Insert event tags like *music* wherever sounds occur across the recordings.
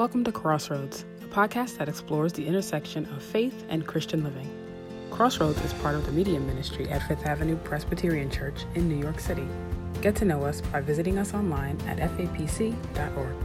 Welcome to Crossroads, a podcast that explores the intersection of faith and Christian living. Crossroads is part of the media ministry at Fifth Avenue Presbyterian Church in New York City. Get to know us by visiting us online at fapc.org.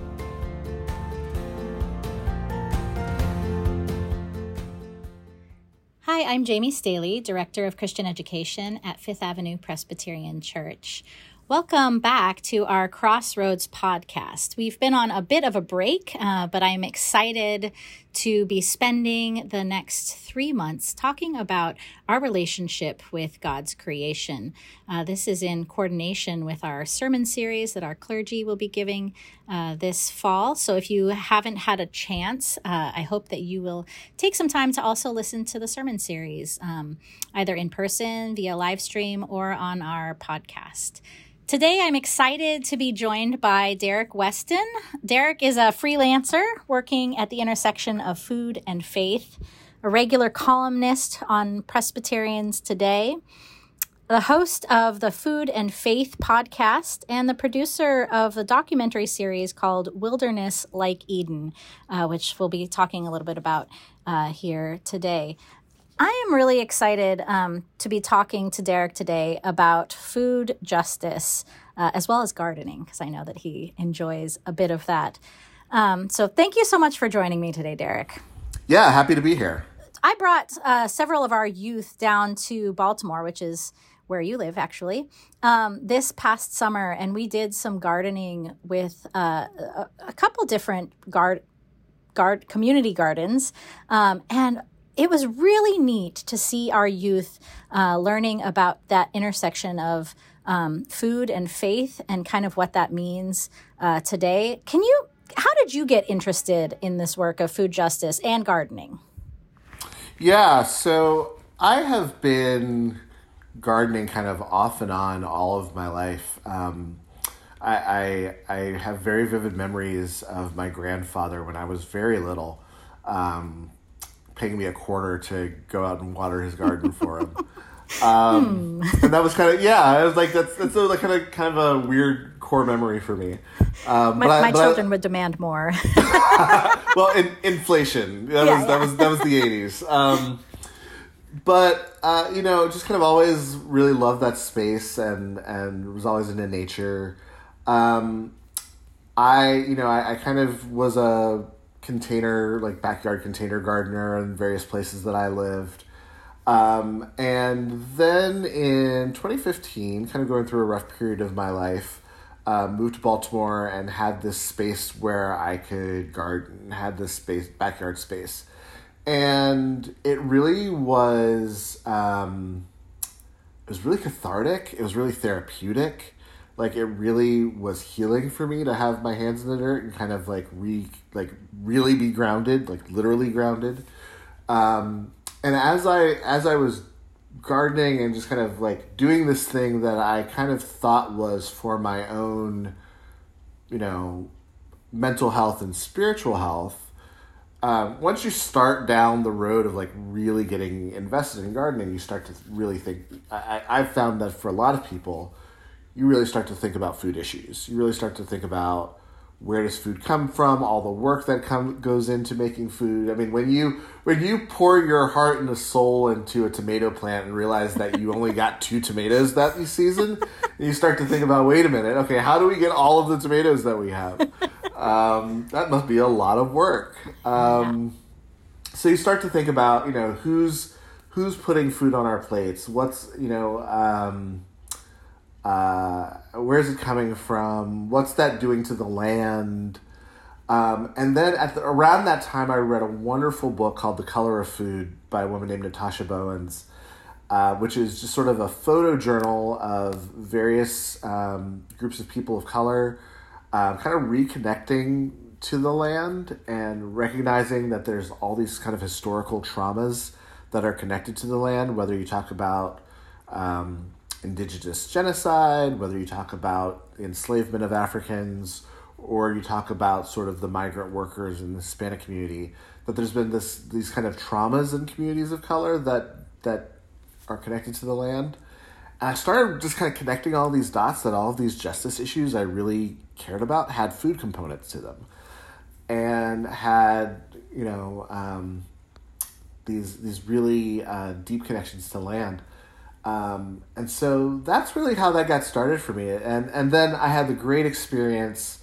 Hi, I'm Jamie Staley, Director of Christian Education at Fifth Avenue Presbyterian Church. Welcome back to our Crossroads podcast. We've been on a bit of a break, uh, but I'm excited to be spending the next three months talking about our relationship with God's creation. Uh, this is in coordination with our sermon series that our clergy will be giving uh, this fall. So if you haven't had a chance, uh, I hope that you will take some time to also listen to the sermon series, um, either in person, via live stream, or on our podcast. Today, I'm excited to be joined by Derek Weston. Derek is a freelancer working at the intersection of food and faith, a regular columnist on Presbyterians Today, the host of the Food and Faith podcast, and the producer of the documentary series called Wilderness Like Eden, uh, which we'll be talking a little bit about uh, here today. I am really excited um, to be talking to Derek today about food justice uh, as well as gardening, because I know that he enjoys a bit of that. Um, so, thank you so much for joining me today, Derek. Yeah, happy to be here. I brought uh, several of our youth down to Baltimore, which is where you live, actually, um, this past summer, and we did some gardening with uh, a, a, couple different guard, guard community gardens, um, and it was really neat to see our youth uh, learning about that intersection of um, food and faith and kind of what that means uh, today. Can you, how did you get interested in this work of food justice and gardening? Yeah, so I have been gardening kind of off and on all of my life. Um, I, I, I have very vivid memories of my grandfather when I was very little. Um, paying me a quarter to go out and water his garden for him. *laughs* Um, hmm. and that was kind of yeah. I was like that's that's a, like kind of kind of a weird core memory for me. Um, my, I, my children I, would demand more. *laughs* well, in, inflation that yeah, was yeah. that was that was the eighties. Um, but uh, you know, just kind of always really loved that space and and was always into nature. Um, I you know I, I kind of was a container, like backyard container gardener in various places that I lived. Um, and then in 2015, kind of going through a rough period of my life, uh, moved to Baltimore and had this space where I could garden, had this space, backyard space. And it really was, um, it was really cathartic. It was really therapeutic like it really was healing for me to have my hands in the dirt and kind of like re like really be grounded like literally grounded. Um, and as i as i was gardening and just kind of like doing this thing that i kind of thought was for my own you know mental health and spiritual health um, once you start down the road of like really getting invested in gardening you start to really think I, i've found that for a lot of people you really start to think about food issues. You really start to think about where does food come from, all the work that come, goes into making food. I mean, when you when you pour your heart and soul into a tomato plant and realize that you only got two tomatoes that season, *laughs* you start to think about, wait a minute, okay, how do we get all of the tomatoes that we have? Um, that must be a lot of work. Um, so you start to think about, you know, who's who's putting food on our plates. What's you know. Um, uh, where's it coming from? What's that doing to the land? Um, and then at the, around that time, I read a wonderful book called The Color of Food by a woman named Natasha Bowens, uh, which is just sort of a photo journal of various um, groups of people of color, uh, kind of reconnecting to the land and recognizing that there's all these kind of historical traumas that are connected to the land, whether you talk about um, indigenous genocide, whether you talk about enslavement of Africans or you talk about sort of the migrant workers in the Hispanic community, that there's been this these kind of traumas in communities of color that that are connected to the land. And I started just kind of connecting all these dots that all of these justice issues I really cared about had food components to them. and had you know um, these these really uh, deep connections to land. Um, and so that's really how that got started for me. And and then I had the great experience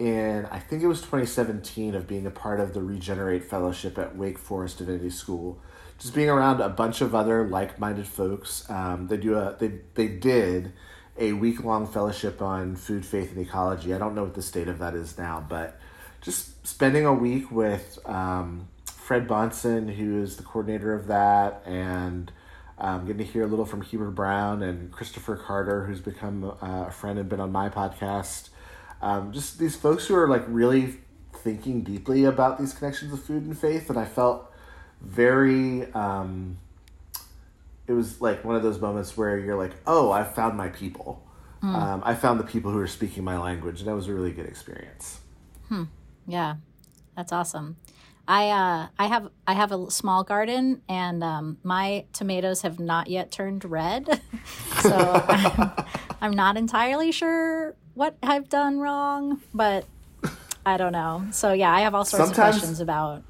in I think it was 2017 of being a part of the Regenerate Fellowship at Wake Forest Divinity School. Just being around a bunch of other like-minded folks. Um, they do a they they did a week-long fellowship on food, faith, and ecology. I don't know what the state of that is now, but just spending a week with um, Fred Bahnson, who is the coordinator of that, and um, getting to hear a little from Heber Brown and Christopher Carter, who's become uh, a friend and been on my podcast. Um, just these folks who are like really thinking deeply about these connections of food and faith, and I felt very. Um, it was like one of those moments where you're like, "Oh, I found my people. Mm. Um, I found the people who are speaking my language," and that was a really good experience. Hmm. Yeah, that's awesome. I uh, I have I have a small garden, and um, my tomatoes have not yet turned red, *laughs* so I'm, I'm not entirely sure what I've done wrong, but I don't know. So yeah, I have all sorts sometimes, of questions about.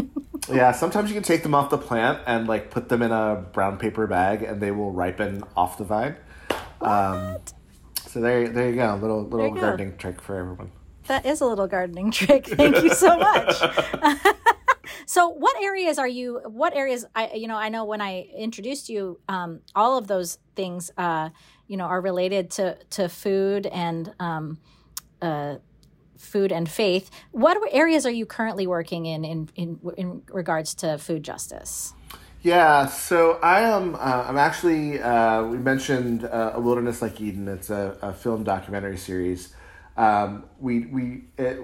*laughs* yeah, sometimes you can take them off the plant and like put them in a brown paper bag, and they will ripen off the vine. Um, so there, there you go, little little gardening go. trick for everyone. That is a little gardening *laughs* trick. Thank you so much. *laughs* *laughs* so what areas are you what areas i you know i know when i introduced you um, all of those things uh, you know are related to to food and um, uh, food and faith what areas are you currently working in in in, in regards to food justice yeah, so I am. Uh, I'm actually. Uh, we mentioned uh, a wilderness like Eden. It's a, a film documentary series um, we we it,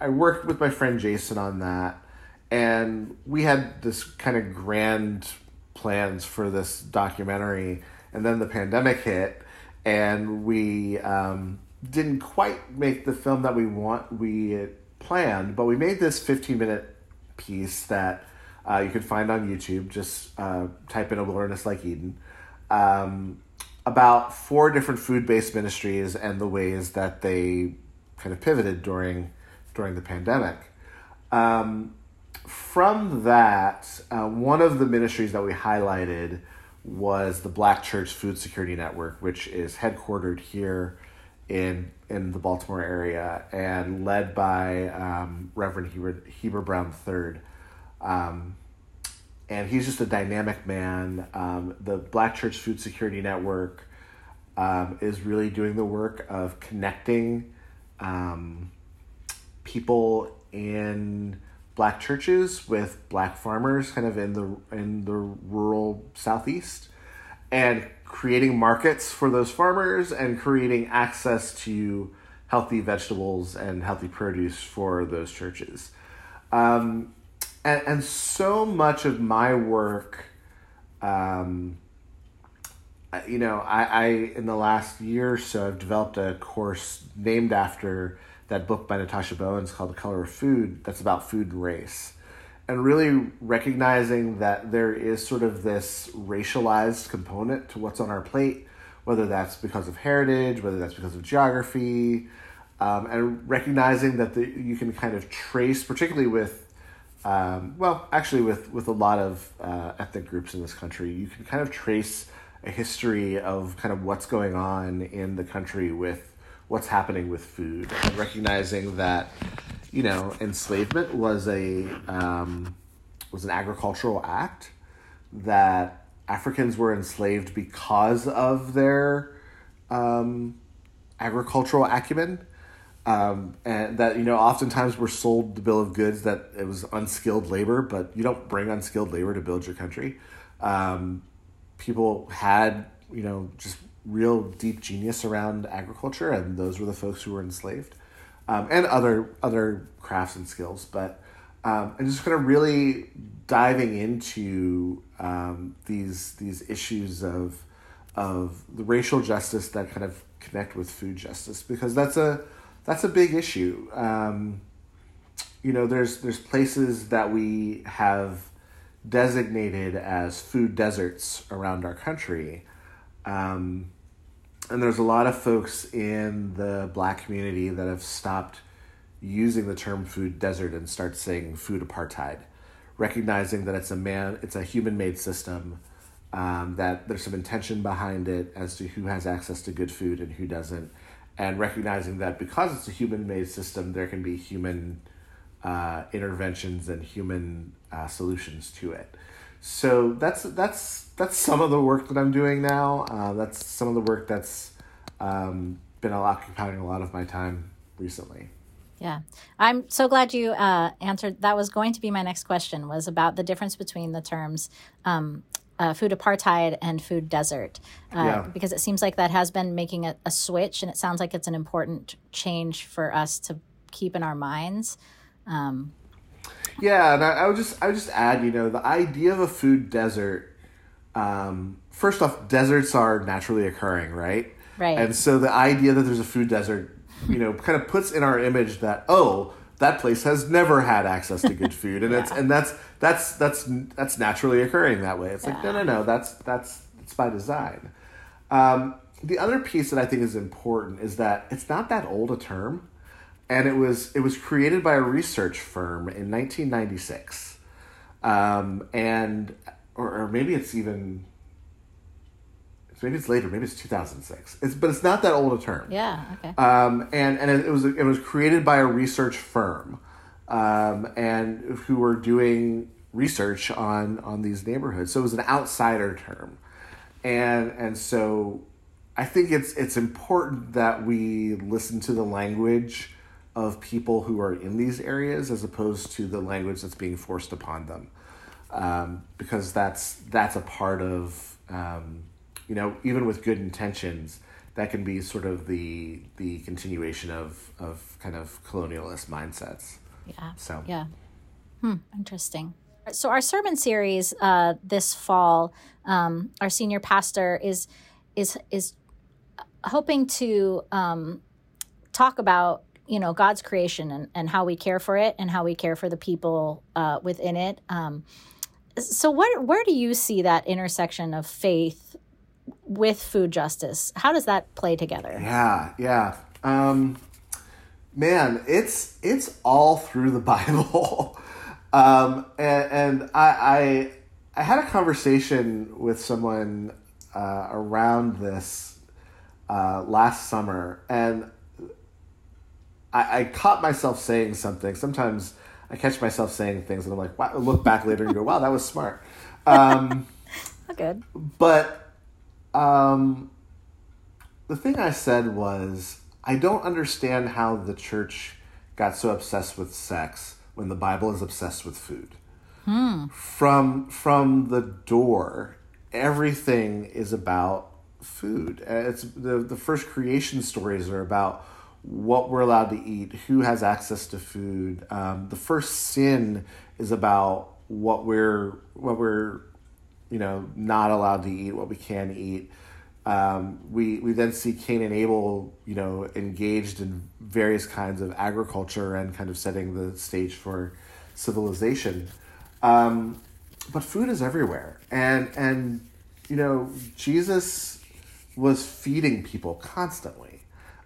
I worked with my friend Jason on that, and we had this kind of grand plans for this documentary, and then the pandemic hit, and we um, didn't quite make the film that we want we planned, but we made this fifteen minute piece that. Uh, you can find on YouTube. Just uh, type in a wilderness like Eden. Um, about four different food based ministries and the ways that they kind of pivoted during during the pandemic. Um, from that, uh, one of the ministries that we highlighted was the Black Church Food Security Network, which is headquartered here in in the Baltimore area and led by um, Reverend Heber, Heber Brown III. Um, and he's just a dynamic man. Um, the Black Church Food Security Network um, is really doing the work of connecting um, people in black churches with black farmers, kind of in the in the rural southeast, and creating markets for those farmers and creating access to healthy vegetables and healthy produce for those churches. Um, and, and so much of my work, um, you know, I, I, in the last year or so, I've developed a course named after that book by Natasha Bowens called The Color of Food, that's about food and race. And really recognizing that there is sort of this racialized component to what's on our plate, whether that's because of heritage, whether that's because of geography, um, and recognizing that the, you can kind of trace, particularly with um, well, actually, with with a lot of uh, ethnic groups in this country, you can kind of trace a history of kind of what's going on in the country with what's happening with food, and recognizing that you know enslavement was a um, was an agricultural act that Africans were enslaved because of their um, agricultural acumen um, and that you know oftentimes we're sold the bill of goods that it was unskilled labor, but you don't bring unskilled labor to build your country. Um, people had you know just real deep genius around agriculture, and those were the folks who were enslaved, um, and other other crafts and skills. But um, I'm just kind of really diving into um, these these issues of of the racial justice that kind of connect with food justice because that's a that's a big issue. Um, you know, there's there's places that we have designated as food deserts around our country. Um, and there's a lot of folks in the black community that have stopped using the term food desert and start saying food apartheid, recognizing that it's a man, it's a human made system, um, that there's some intention behind it as to who has access to good food and who doesn't, and recognizing that because it's a human made system, there can be human uh, interventions and human uh, solutions to it. So that's that's that's some of the work that I'm doing now. Uh, that's some of the work that's um, been occupying a lot of my time recently. Yeah, I'm so glad you uh, answered. That was going to be my next question. Was about the difference between the terms um, uh, food apartheid and food desert, uh, yeah. because it seems like that has been making a, a, switch, and it sounds like it's an important change for us to keep in our minds. Um, yeah, and I, I, would just I would just add, you know, the idea of a food desert. Um, first off, deserts are naturally occurring, right? Right. And so the idea that there's a food desert, you know, kind of puts in our image that oh, that place has never had access to good *laughs* food, and yeah. it's and that's that's that's that's naturally occurring that way. It's yeah. like no, no, no, that's that's it's by design. Um, the other piece that I think is important is that it's not that old a term and it was it was created by a research firm in 1996, um, and or, or maybe it's even maybe it's later, maybe it's 2006. It's but it's not that old a term. Yeah. Okay. Um, and and it, was it was created by a research firm, um, and who were doing research on on these neighborhoods. So it was an outsider term, and and so I think it's it's important that we listen to the language of people who are in these areas as opposed to the language that's being forced upon them um, because that's that's a part of um, you know even with good intentions that can be sort of the the continuation of of kind of colonialist mindsets. Yeah. So. Yeah. Hmm interesting. So our sermon series uh, this fall um, our senior pastor is is is hoping to um, talk about you know God's creation and, and how we care for it and how we care for the people uh, within it. Um, so where where do you see that intersection of faith with food justice? How does that play together? Yeah, yeah. Um, man, it's it's all through the *laughs* Bible. um, and, and I, I I had a conversation with someone uh, around this uh, last summer, and I, I caught myself saying something. Sometimes I catch myself saying things and I'm like, wow, look back later and go, wow, that was smart. *laughs* Um, Good. But um, the thing I said was, I don't understand how the church got so obsessed with sex when the Bible is obsessed with food. Hmm. From from the door, everything is about food. It's the the first creation stories are about what we're allowed to eat, who has access to food. Um, the first sin is about what we're what we're you know not allowed to eat, what we can eat. Um, we we then see Cain and Abel, you know, engaged in various kinds of agriculture and kind of setting the stage for civilization. Um, but food is everywhere, and and you know Jesus was feeding people constantly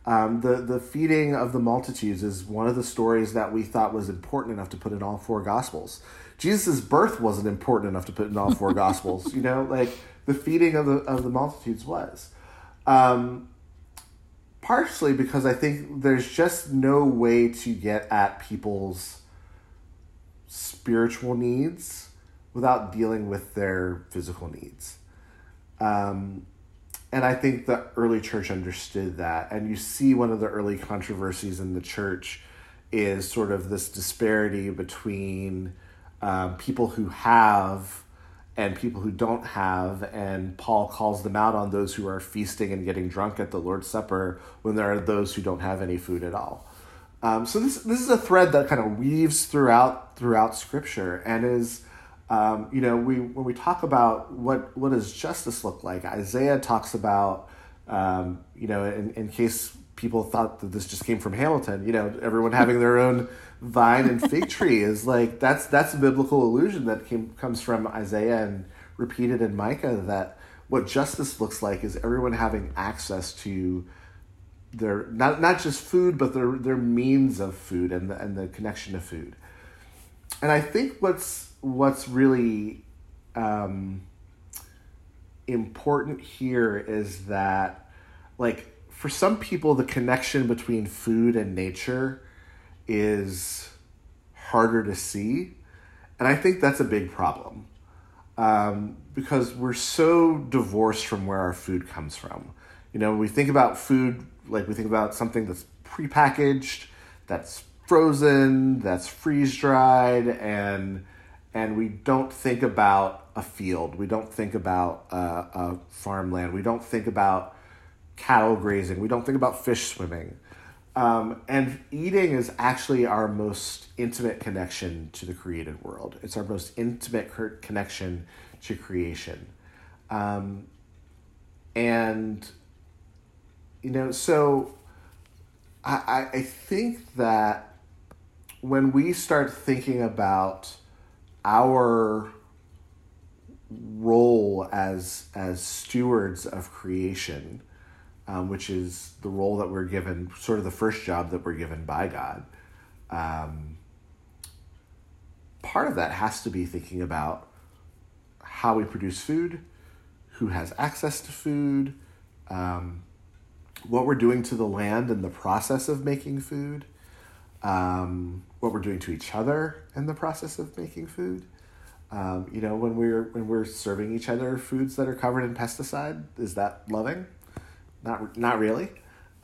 um, the the feeding of the multitudes is one of the stories that we thought was important enough to put in all four gospels. Jesus' birth wasn't important enough to put in all four *laughs* gospels. You know, like the feeding of the of the multitudes was. Um, partially because I think there's just no way to get at people's spiritual needs without dealing with their physical needs. Um, and I think the early church understood that. And you see one of the early controversies in the church is sort of this disparity between um, people who have and people who don't have. And Paul calls them out on those who are feasting and getting drunk at the Lord's Supper when there are those who don't have any food at all. Um, so this this is a thread that kind of weaves throughout throughout Scripture and is um, you know, we when we talk about what what does justice look like, Isaiah talks about, um, you know, in, in case people thought that this just came from Hamilton, you know, everyone having their own vine and fig tree is like that's that's a biblical illusion that came comes from Isaiah and repeated in Micah that what justice looks like is everyone having access to their not not just food, but their their means of food and the and the connection to food. And I think what's what's really um, important here is that, like, for some people, the connection between food and nature is harder to see, and I think that's a big problem um, because we're so divorced from where our food comes from. You know, we think about food like we think about something that's prepackaged, that's frozen, that's freeze dried, and and we don't think about a field. We don't think about uh, a farmland. We don't think about cattle grazing. We don't think about fish swimming. Um, and eating is actually our most intimate connection to the created world. It's our most intimate connection to creation. Um, and, you know, so I, I think that when we start thinking about our role as as stewards of creation, um, which is the role that we're given, sort of the first job that we're given by God. Um, part of that has to be thinking about how we produce food, who has access to food, um, what we're doing to the land in the process of making food, um, what we're doing to each other in the process of making food. Um, you know, when we're when we're serving each other foods that are covered in pesticide, is that loving? Not not really.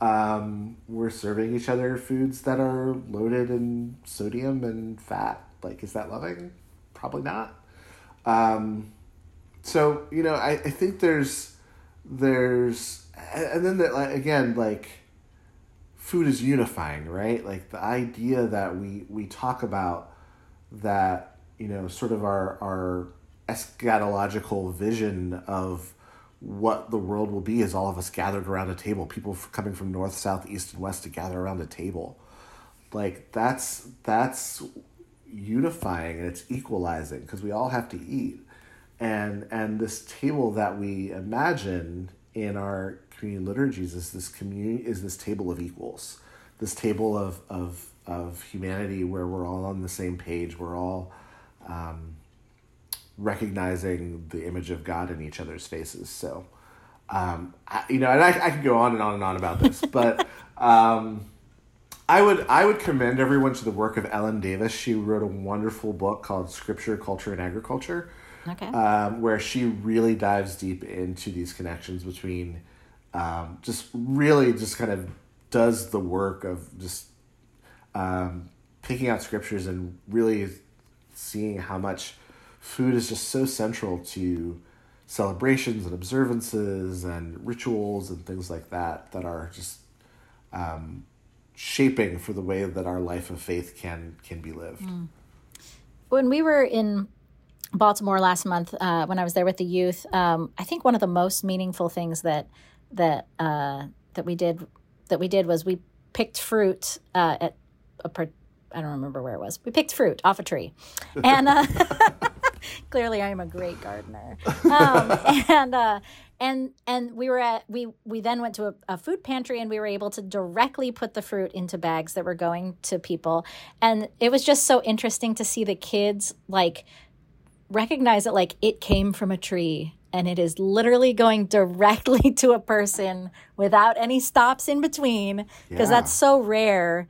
Um, we're serving each other foods that are loaded in sodium and fat. Like, is that loving? Probably not. Um, so you know, I, I think there's there's and then the, again like food is unifying, right? Like the idea that we we talk about that you know sort of our our eschatological vision of what the world will be is all of us gathered around a table, people coming from north, south, east, and west to gather around a table. Like that's that's unifying and it's equalizing because we all have to eat. And and this table that we imagine in our communion liturgies is this community is this table of equals. This table of of of humanity where we're all on the same page, we're all um, recognizing the image of God in each other's faces. So, um, I, you know, and I, I could go on and on and on about this, *laughs* but um, I would I would commend everyone to the work of Ellen Davis. She wrote a wonderful book called Scripture, Culture, and Agriculture, okay. um, where she really dives deep into these connections between um, just really just kind of does the work of just um, picking out scriptures and really seeing how much food is just so central to celebrations and observances and rituals and things like that that are just um, shaping for the way that our life of faith can can be lived. Mm. When we were in Baltimore last month, uh, when I was there with the youth, um, I think one of the most meaningful things that that uh, that we did that we did was we picked fruit uh, at a per- I don't remember where it was. We picked fruit off a tree, and uh, *laughs* *laughs* *laughs* clearly I am a great gardener. Um, *laughs* and uh, and and we were at we we then went to a, a, food pantry and we were able to directly put the fruit into bags that were going to people, and it was just so interesting to see the kids like recognize that like it came from a tree and it is literally going directly *laughs* to a person without any stops in between because yeah. that's so rare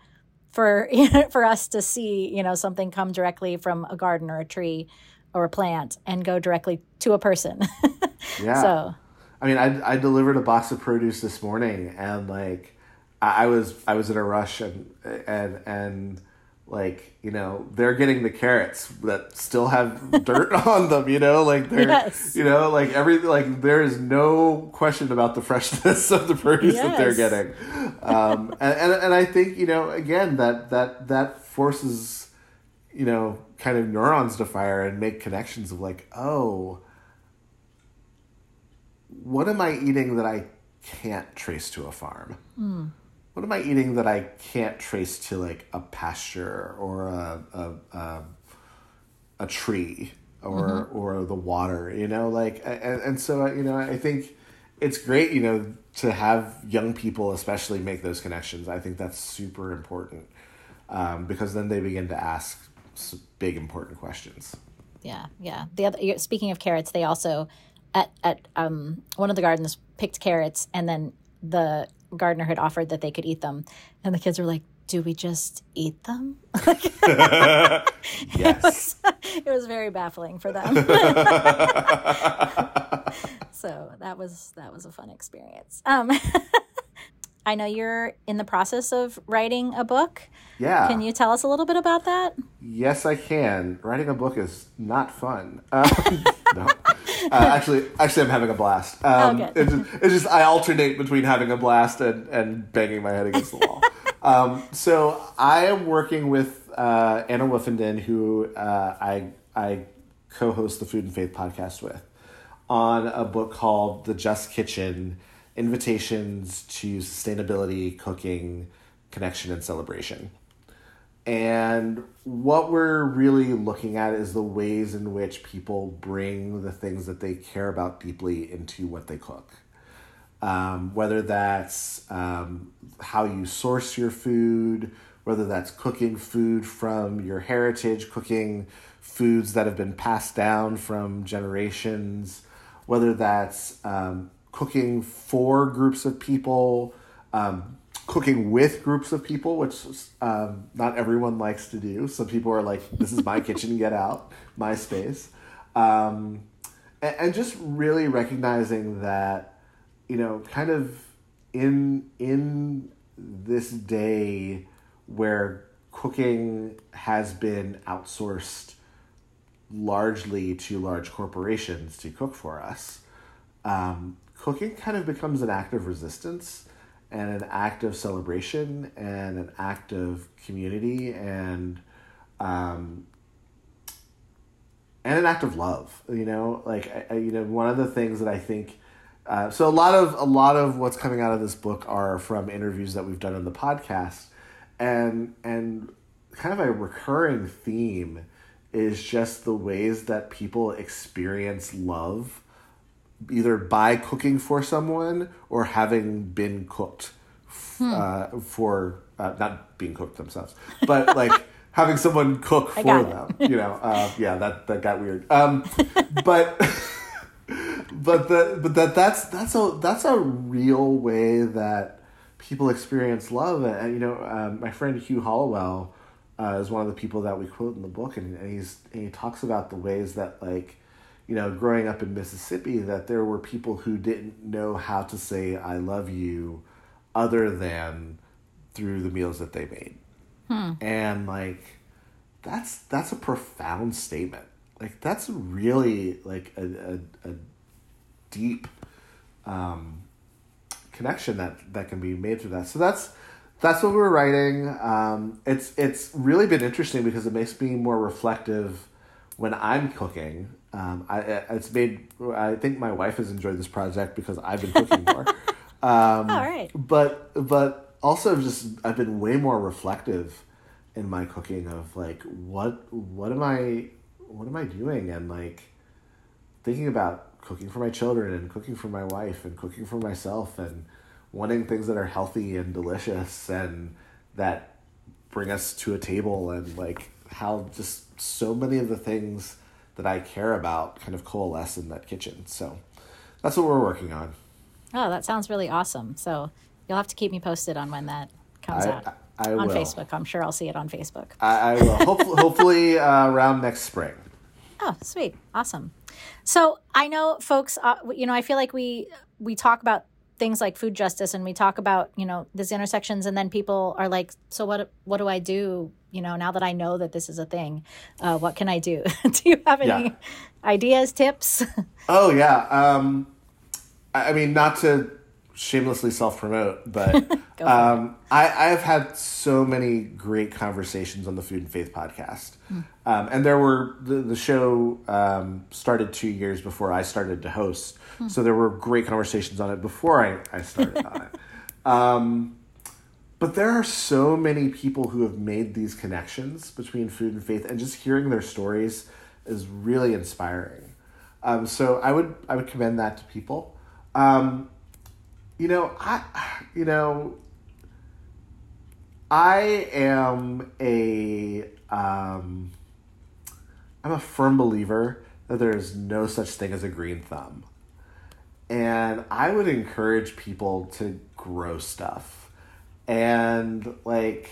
for for us to see you know something come directly from a garden or a tree or a plant and go directly to a person *laughs* yeah so i mean I, I delivered a box of produce this morning and like I, I was i was in a rush and and and like you know they're getting the carrots that still have dirt *laughs* on them you know like they're yes. you know like every like there is no question about the freshness *laughs* of the produce yes. that they're getting um and, and and i think you know again that that that forces you know kind of neurons to fire and make connections of like oh what am i eating that i can't trace to a farm mm what am I eating that I can't trace to like a pasture or a a, a, a tree or mm-hmm. or the water, you know, like and, and so you know I think it's great, you know, to have young people especially make those connections. I think that's super important um, because then they begin to ask big important questions. Yeah, yeah. The other speaking of carrots, they also at at um, one of the gardens picked carrots, and then the gardener had offered that they could eat them, and the kids were like, "Do we just eat them?" *laughs* yes. *laughs* It was, it was very baffling for them. *laughs* so that was that was a fun experience. Um, I know you're in the process of writing a book. Yeah. Can you tell us a little bit about that? Yes, I can. Writing a book is not fun. Um, *laughs* no. Uh, actually, actually, I'm having a blast. Um, oh, it's, just, it's just I alternate between having a blast and, and banging my head against the wall. *laughs* um, so I am working with uh, Anna Woofenden, who uh, I I co-host the Food and Faith podcast with, on a book called The Just Kitchen invitations to sustainability, cooking, connection, and celebration. And what we're really looking at is the ways in which people bring the things that they care about deeply into what they cook. Um, whether that's um, how you source your food, whether that's cooking food from your heritage, cooking foods that have been passed down from generations, whether that's um, cooking for groups of people, um, cooking with groups of people, which um, not everyone likes to do. Some people are like, "This is my kitchen, get out, my space," um, and, and just really recognizing that, you know, kind of in in this day where cooking has been outsourced largely to large corporations to cook for us. Um, cooking kind of becomes an act of resistance and an act of celebration and an act of community and um, and an act of love you know? Like I, you know one of the things that i think uh, so a lot of a lot of what's coming out of this book are from interviews that we've done on the podcast. And and kind of a recurring theme is just the ways that people experience love either by cooking for someone or having been cooked hmm. uh, for uh, not being cooked themselves, but like *laughs* having someone cook for them. You know, uh, yeah, that that got weird. Um, but *laughs* but the but that that's that's a that's a real way that people experience love. And you know, um, my friend Hugh Hollowell uh, is one of the people that we quote in the book, and, and he's and he talks about the ways that like you know, growing up in Mississippi, that there were people who didn't know how to say "I love you" other than through the meals that they made, hmm. and like that's that's a profound statement. Like that's really like a a, a deep um, connection that that can be made through that. So that's that's what we're writing. Um, it's it's really been interesting because it makes me more reflective when I'm cooking um, I, it's made. I think my wife has enjoyed this project because I've been cooking more. *laughs* Um, All right. But but also just I've been way more reflective in my cooking of like what what am I what am I doing and like thinking about cooking for my children and cooking for my wife and cooking for myself and wanting things that are healthy and delicious and that bring us to a table and like how just so many of the things that I care about kind of coalesce in that kitchen. So that's what we're working on. Oh, that sounds really awesome. So you'll have to keep me posted on when that comes I, out. I, I on will. Facebook. I'm sure I'll see it on Facebook. I, I will. hopefully, *laughs* hopefully uh, around next spring. Oh, sweet. Awesome. So I know folks, uh, you know, I feel like we we talk about things like food justice and we talk about you know these intersections and then people are like so what what do i do you know now that i know that this is a thing uh, what can i do *laughs* do you have any yeah. ideas tips oh yeah um, i mean not to shamelessly self promote, but *laughs* um, I, I've had so many great conversations on the Food and Faith podcast. Mm. Um, and there were, the, the show um, started two years before I started to host. Mm. So there were great conversations on it before I, I started on it. *laughs* But there are so many people who have made these connections between food and faith, and just hearing their stories is really inspiring. Um, so I would I would commend that to people. Um, you know, I, you know, I am a, um, I'm a firm believer that there is no such thing as a green thumb. And I would encourage people to grow stuff. And like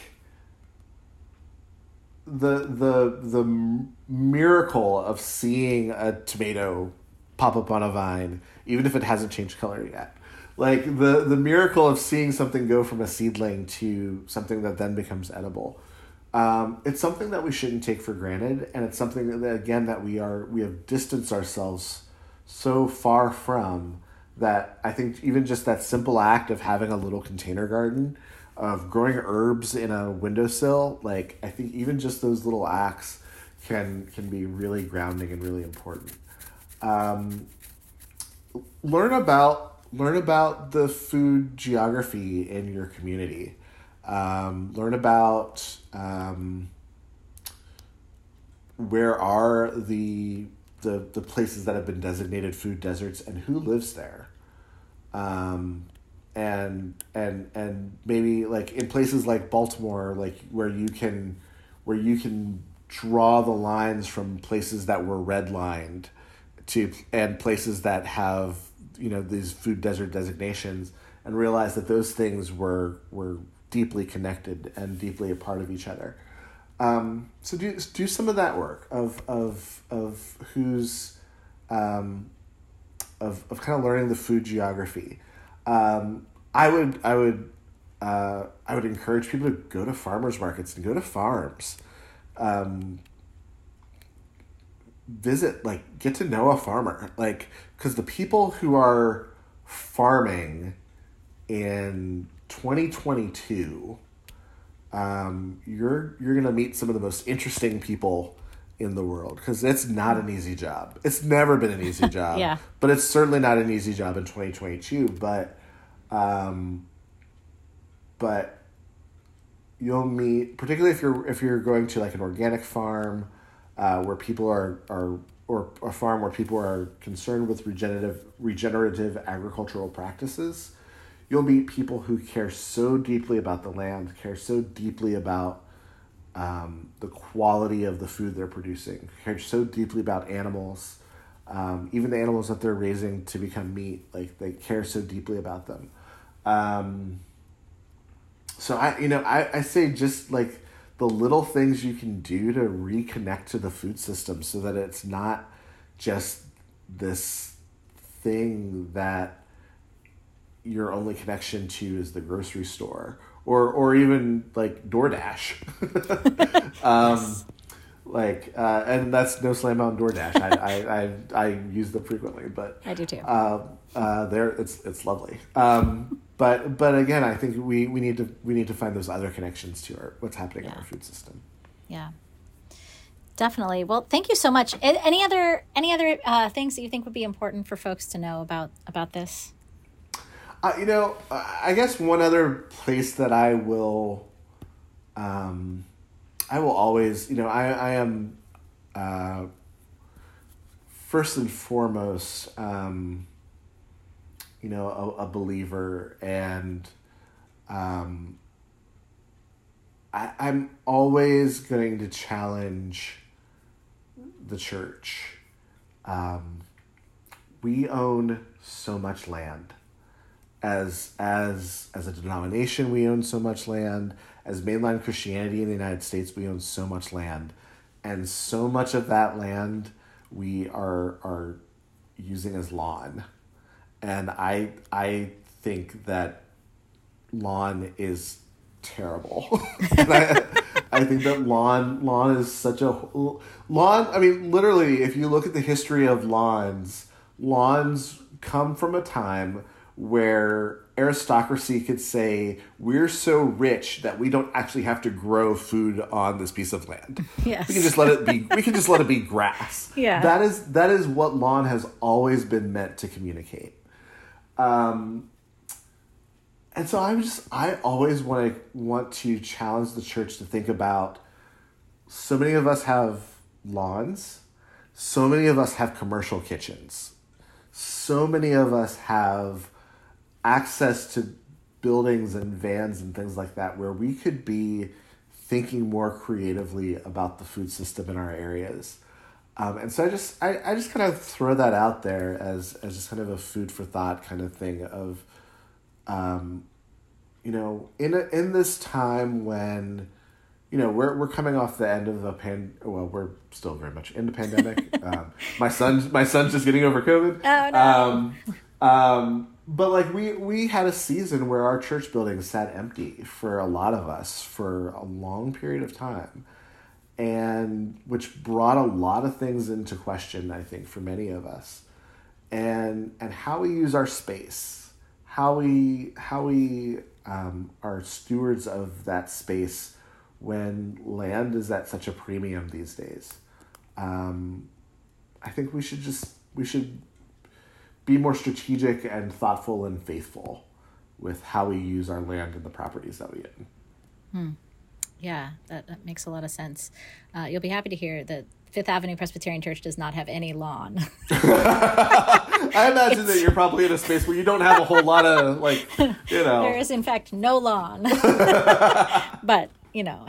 the the the miracle of seeing a tomato pop up on a vine, even if it hasn't changed color yet. Like the the miracle of seeing something go from a seedling to something that then becomes edible um, it's something that we shouldn't take for granted, and it's something that again that we are we have distanced ourselves so far from that I think even just that simple act of having a little container garden, of growing herbs in a windowsill, like I think even just those little acts can can be really grounding and really important. Um, learn about learn about the food geography in your community um, learn about um, where are the, the the places that have been designated food deserts and who lives there um, and and and maybe like in places like Baltimore like where you can where you can draw the lines from places that were redlined to and places that have you know these food desert designations and realize that those things were were deeply connected and deeply a part of each other. Um, so do do some of that work of of of who's um, of of kind of learning the food geography. Um, I would I would uh, I would encourage people to go to farmers markets and go to farms. Um, visit like get to know a farmer like because the people who are farming in 2022, um, you're you're gonna meet some of the most interesting people in the world because it's not an easy job. It's never been an easy *laughs* job. yeah. But it's certainly not an easy job in 2022. But, um, but you'll meet particularly if you're if you're going to like an organic farm uh, where people are are or a farm where people are concerned with regenerative regenerative agricultural practices you'll meet people who care so deeply about the land, care so deeply about um, the quality of the food they're producing, care so deeply about animals, um, even the animals that they're raising to become meat. Like they care so deeply about them. Um, so I, you know, I, I say just like the little things you can do to reconnect to the food system so that it's not just this thing that your only connection to is the grocery store or or even like DoorDash. *laughs* um, yes. Like, uh, and that's no slam on DoorDash. I, I, I, I, use them frequently, but I do too. Uh, uh, there, it's it's lovely. Um, but but again, I think we, we need to we need to find those other connections to our what's happening yeah. in our food system. Yeah, definitely. Well, thank you so much. Any other any other uh, things that you think would be important for folks to know about about this? Uh, you know, I guess one other place that I will, um, I will always, you know, I I am, uh, first and foremost, um, you know, a, a believer, and um, I I'm always going to challenge the church. Um, we own so much land as as as a denomination we own so much land. As mainline christianity in the united states we own so much land. And so much of that land we are are using as lawn. And i i think that lawn is terrible. *laughs* I, I think that lawn lawn is such a lawn i mean literally if you look at the history of lawns lawns come from a time where aristocracy could say we're so rich that we don't actually have to grow food on this piece of land. *laughs* Yes. We can just let it be we can just let it be grass. *laughs* Yeah. That is that is what lawn has always been meant to communicate. Um and so I'm just I always want to want to challenge the church to think about so many of us have lawns, so many of us have commercial kitchens so many of us have access to buildings and vans and things like that where we could be thinking more creatively about the food system in our areas. Um, and so I just I, I just kind of throw that out there as as just kind of a food for thought kind of thing of um, you know in a, in this time when you know we're we're coming off the end of the pan well we're still very much in the pandemic. *laughs* Um, my son's my son's just getting over covid. Oh no. Um, um, but like we we had a season where our church building sat empty for a lot of us for a long period of time. And which brought a lot of things into question i think for many of us. And and how we use our space how we how we um, are stewards of that space when land is at such a premium these days. Um, i think we should just we should be more strategic and thoughtful and faithful with how we use our land and the properties that we own. Hmm. Yeah, that, that, makes a lot of sense. Uh, you'll be happy to hear that Fifth Avenue Presbyterian Church does not have any lawn. *laughs* I imagine it's... that you're probably in a space where you don't have a whole lot of, like, you *laughs* know. There is, in fact, no lawn. *laughs* but, you know.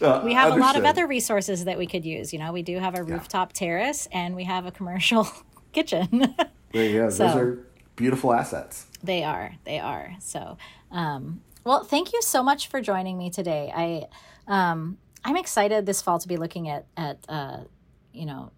Uh, we have understood. a lot of other resources that we could use. You know, we do have a rooftop yeah. terrace and we have a commercial kitchen. There you go. So, Those are beautiful assets. They are. They are. So, um, well, thank you so much for joining me today. I, um, I'm excited this fall to be looking at at uh, you know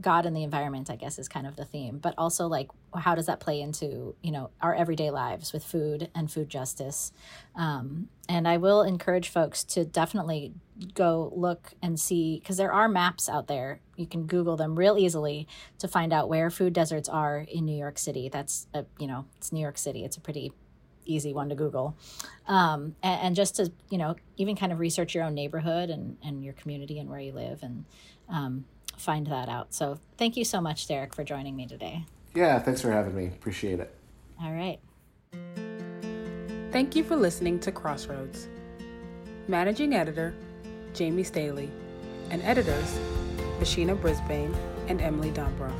God and the environment, I guess, is kind of the theme, but also like how does that play into you know our everyday lives with food and food justice. Um, and I will encourage folks to definitely go look and see because there are maps out there. You can Google them real easily to find out where food deserts are in New York City. That's a, you know it's New York City. It's a pretty easy one to Google, um, and, and, just to you know even kind of research your own neighborhood and and your community and where you live and. Um, find that out. So thank you so much, Derek, for joining me today. Yeah, thanks for having me. Appreciate it. All right. Thank you for listening to Crossroads. Managing editor, Jamie Staley, and editors, Mashina Brisbane and Emily Dombroff.